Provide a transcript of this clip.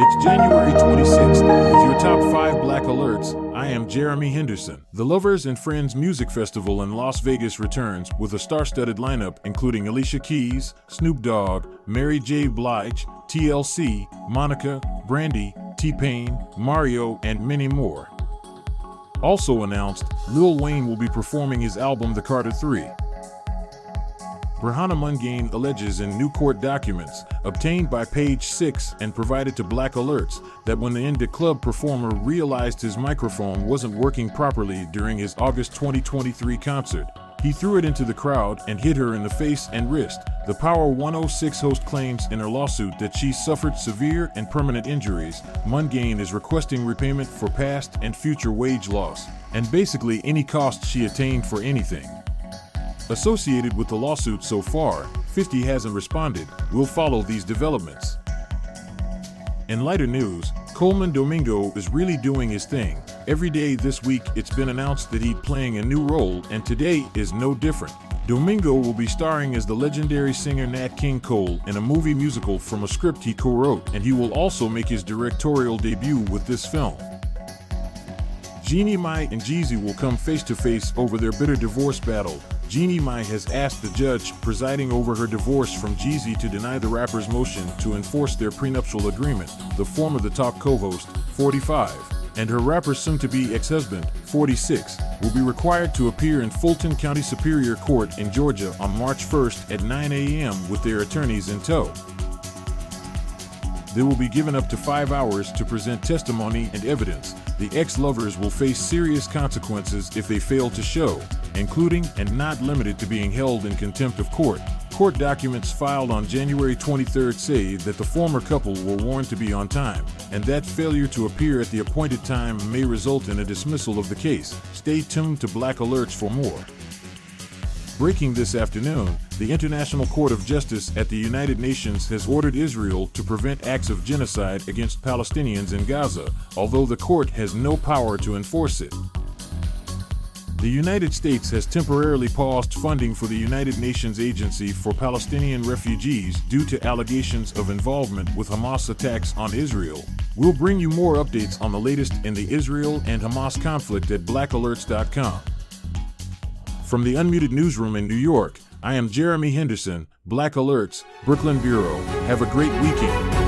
It's January 26th. With your top five black alerts, I am Jeremy Henderson. The Lovers and Friends Music Festival in Las Vegas returns with a star studded lineup including Alicia Keys, Snoop Dogg, Mary J. Blige, TLC, Monica, Brandy, T Pain, Mario, and many more. Also announced, Lil Wayne will be performing his album The Carter 3. Bryhana Monegain alleges in new court documents obtained by page 6 and provided to Black Alerts that when the In da Club performer realized his microphone wasn't working properly during his August 2023 concert, he threw it into the crowd and hit her in the face and wrist. The Power 106 host claims in her lawsuit that she suffered severe and permanent injuries. Mundane is requesting repayment for past and future wage loss, and basically any cost she attained for anything. Associated with the lawsuit so far, 50 hasn't responded. We'll follow these developments. In lighter news, Colman Domingo is really doing his thing. Every day this week, it's been announced that he's playing a new role, and today is no different. Domingo will be starring as the legendary singer Nat King Cole in a movie musical from a script he co wrote, and he will also make his directorial debut with this film. Jeannie Mai and Jeezy will come face to face over their bitter divorce battle. Jeannie Mai has asked the judge presiding over her divorce from Jeezy to deny the rapper's motion to enforce their prenuptial agreement. The former The Talk co host, 45, and her rapper soon to be ex husband, 46, will be required to appear in Fulton County Superior Court in Georgia on March 1st at 9 a.m. with their attorneys in tow. They will be given up to five hours to present testimony and evidence. The ex lovers will face serious consequences if they fail to show, including and not limited to being held in contempt of court. Court documents filed on January 23 say that the former couple were warned to be on time, and that failure to appear at the appointed time may result in a dismissal of the case. Stay tuned to Black Alerts for more. Breaking this afternoon, the International Court of Justice at the United Nations has ordered Israel to prevent acts of genocide against Palestinians in Gaza, although the court has no power to enforce it. The United States has temporarily paused funding for the United Nations Agency for Palestinian Refugees due to allegations of involvement with Hamas attacks on Israel. We'll bring you more updates on the latest in the Israel and Hamas conflict at blackalerts.com. From the Unmuted Newsroom in New York, I am Jeremy Henderson, Black Alerts, Brooklyn Bureau. Have a great weekend.